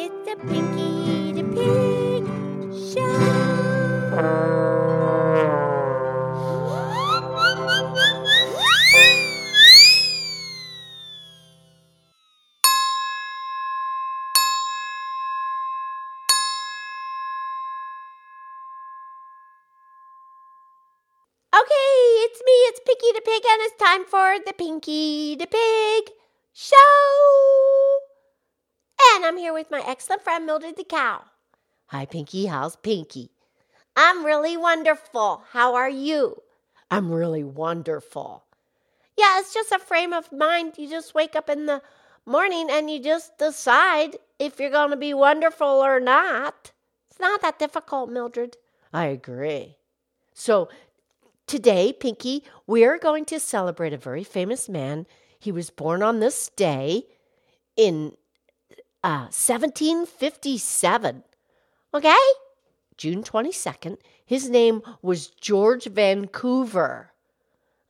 It's a Pinky the Pig show. Okay, it's me, it's Pinky the Pig, and it's time for the Pinky the Pig show. And I'm here with my excellent friend Mildred the Cow. Hi, Pinky. How's Pinky? I'm really wonderful. How are you? I'm really wonderful. Yeah, it's just a frame of mind. You just wake up in the morning and you just decide if you're going to be wonderful or not. It's not that difficult, Mildred. I agree. So, today, Pinky, we're going to celebrate a very famous man. He was born on this day in uh, 1757. Okay? June 22nd. His name was George Vancouver.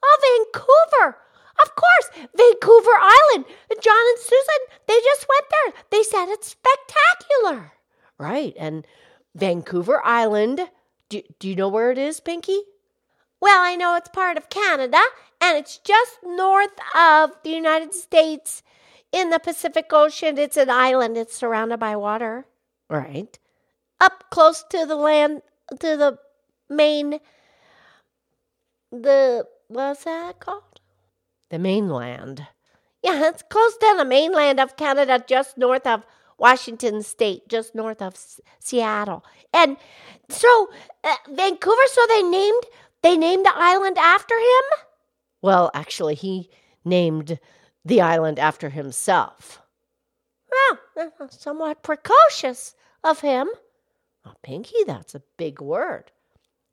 Oh, Vancouver! Of course, Vancouver Island. John and Susan, they just went there. They said it's spectacular. Right, and Vancouver Island, do, do you know where it is, Pinky? Well, I know it's part of Canada, and it's just north of the United States in the Pacific Ocean. It's an island, it's surrounded by water. Right. Up close to the land, to the main, the, what's that called? The mainland. Yeah, it's close to the mainland of Canada, just north of Washington State, just north of S- Seattle. And so, uh, Vancouver, so they named they named the island after him? Well, actually, he named the island after himself. Well, somewhat precocious of him. Oh, Pinky, that's a big word.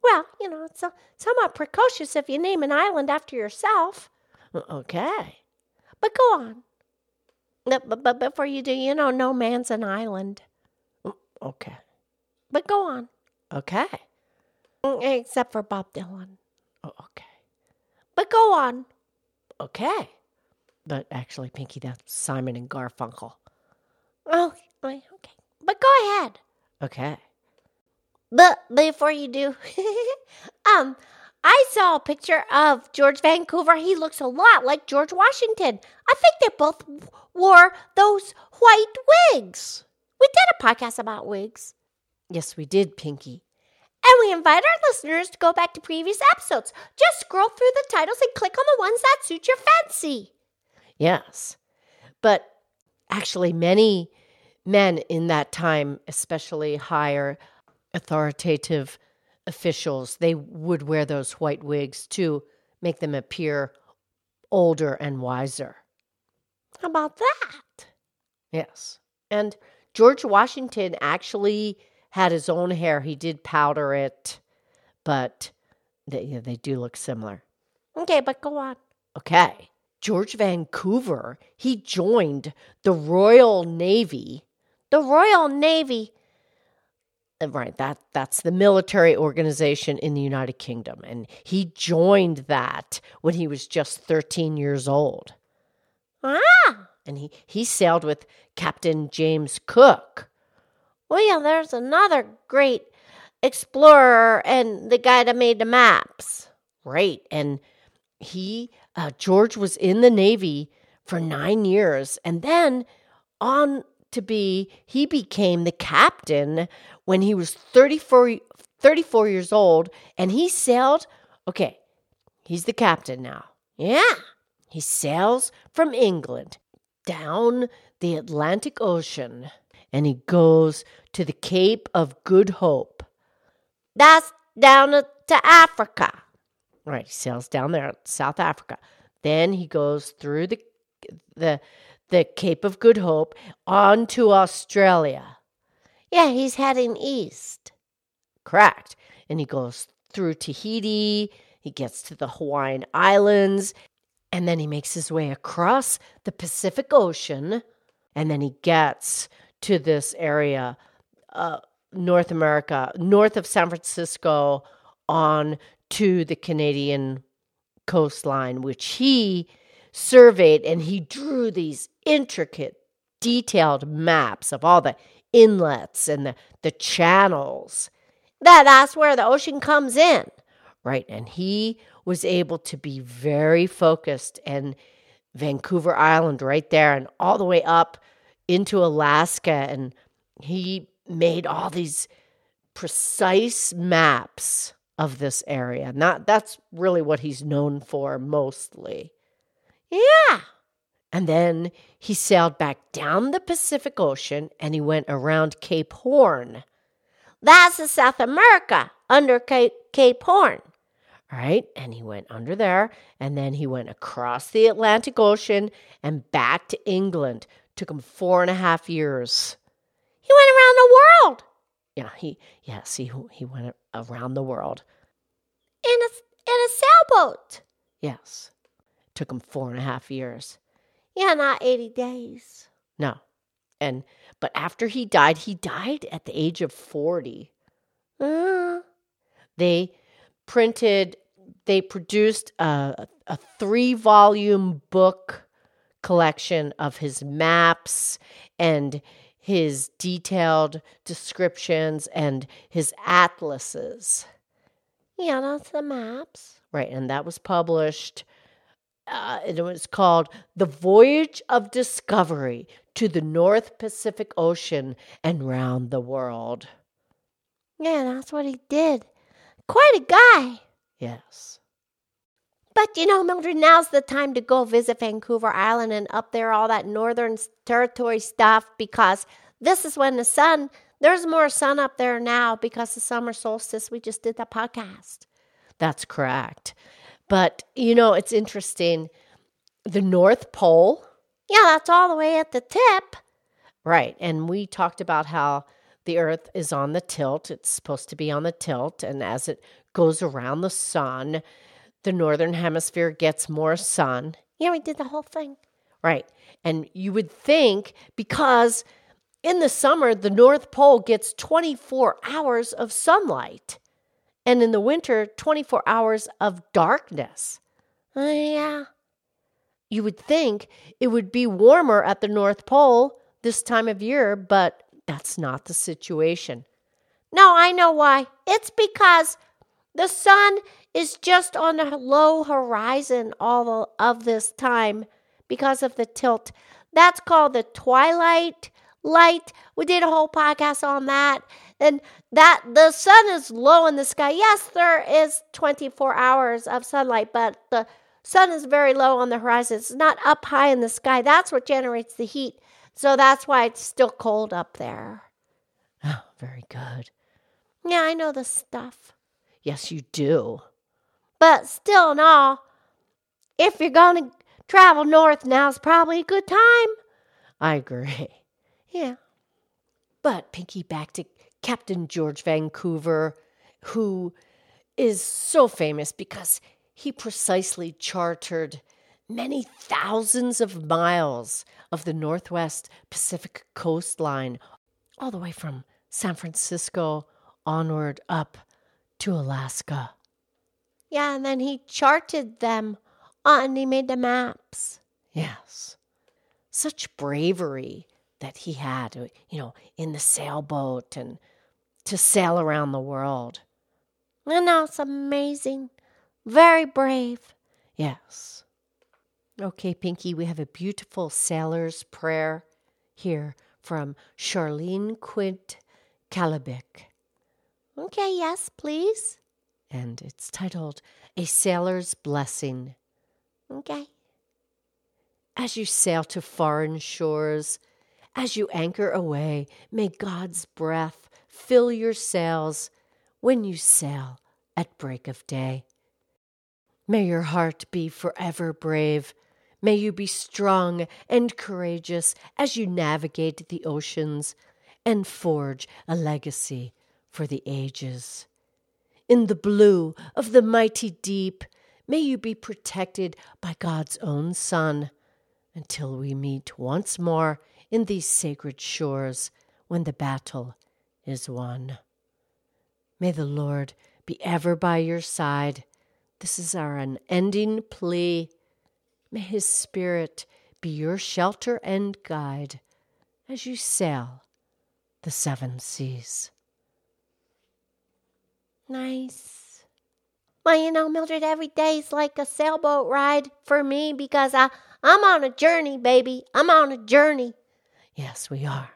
Well, you know, it's a, somewhat precocious if you name an island after yourself. Okay. But go on. But, but, before you do, you know, no man's an island. Okay. But go on. Okay. Except for Bob Dylan. Okay. But go on. Okay. But actually, Pinky, that's Simon and Garfunkel. Oh, okay. But go ahead. Okay. But before you do, um, I saw a picture of George Vancouver. He looks a lot like George Washington. I think they both wore those white wigs. We did a podcast about wigs. Yes, we did, Pinky. And we invite our listeners to go back to previous episodes. Just scroll through the titles and click on the ones that suit your fancy. Yes. But actually, many men in that time, especially higher authoritative officials, they would wear those white wigs to make them appear older and wiser. How about that? Yes. And George Washington actually had his own hair. He did powder it, but they, yeah, they do look similar. Okay, but go on. Okay. George Vancouver, he joined the Royal Navy. The Royal Navy. uh, Right, that that's the military organization in the United Kingdom and he joined that when he was just 13 years old. Ah, and he he sailed with Captain James Cook. Well, yeah, there's another great explorer and the guy that made the maps. Right. And he, uh, George was in the Navy for nine years and then on to be, he became the captain when he was 34, 34 years old and he sailed. Okay. He's the captain now. Yeah. He sails from England down the Atlantic Ocean and he goes to the Cape of Good Hope. That's down to Africa. Right, he sails down there, South Africa. Then he goes through the the the Cape of Good Hope on to Australia. Yeah, he's heading east. Correct. And he goes through Tahiti, he gets to the Hawaiian Islands, and then he makes his way across the Pacific Ocean, and then he gets to this area, uh, North America, north of San Francisco, on to the Canadian coastline, which he surveyed and he drew these intricate, detailed maps of all the inlets and the, the channels. That, that's where the ocean comes in, right? And he was able to be very focused and Vancouver Island right there and all the way up into Alaska. And he made all these precise maps of this area. Not that's really what he's known for mostly. Yeah. And then he sailed back down the Pacific Ocean and he went around Cape Horn. That's the South America under Cape, Cape Horn. All right. And he went under there and then he went across the Atlantic Ocean and back to England. Took him four and a half years. He went around the world. Yeah, he yes, he he went around the world. In a in a sailboat. Yes. Took him four and a half years. Yeah, not eighty days. No. And but after he died, he died at the age of forty. Uh, they printed they produced a, a three volume book collection of his maps and his detailed descriptions and his atlases. Yeah, that's the maps. Right, and that was published. Uh, it was called The Voyage of Discovery to the North Pacific Ocean and Round the World. Yeah, that's what he did. Quite a guy. Yes. But you know, Mildred, now's the time to go visit Vancouver Island and up there, all that Northern Territory stuff, because this is when the sun, there's more sun up there now because the summer solstice. We just did the podcast. That's correct. But, you know, it's interesting. The North Pole, yeah, that's all the way at the tip. Right. And we talked about how the Earth is on the tilt. It's supposed to be on the tilt. And as it goes around the sun, the northern hemisphere gets more sun. Yeah, we did the whole thing. Right. And you would think because in the summer, the North Pole gets 24 hours of sunlight, and in the winter, 24 hours of darkness. Uh, yeah. You would think it would be warmer at the North Pole this time of year, but that's not the situation. No, I know why. It's because the sun is just on the low horizon all of this time because of the tilt. That's called the twilight light. We did a whole podcast on that. And that the sun is low in the sky. Yes, there is 24 hours of sunlight, but the sun is very low on the horizon. It's not up high in the sky. That's what generates the heat. So that's why it's still cold up there. Oh, very good. Yeah, I know the stuff. Yes, you do. But still, no. If you're going to travel north, now's probably a good time. I agree. Yeah. But Pinky, back to Captain George Vancouver, who is so famous because he precisely chartered many thousands of miles of the Northwest Pacific coastline, all the way from San Francisco onward up to Alaska. Yeah, and then he charted them and he made the maps. Yes. Such bravery that he had, uh, you know, in the sailboat and to sail around the world. And it's amazing. Very brave. Yes. Okay, Pinky, we have a beautiful sailor's prayer here from Charlene Quint Calabic. Okay, yes, please. And it's titled A Sailor's Blessing. Okay. As you sail to foreign shores, as you anchor away, may God's breath fill your sails when you sail at break of day. May your heart be forever brave. May you be strong and courageous as you navigate the oceans and forge a legacy for the ages. In the blue of the mighty deep, may you be protected by God's own Son until we meet once more in these sacred shores when the battle is won. May the Lord be ever by your side. This is our unending plea. May His Spirit be your shelter and guide as you sail the seven seas. Nice. Well, you know, Mildred, every day is like a sailboat ride for me because I, I'm on a journey, baby. I'm on a journey. Yes, we are.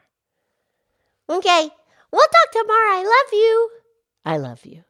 Okay, we'll talk tomorrow. I love you. I love you.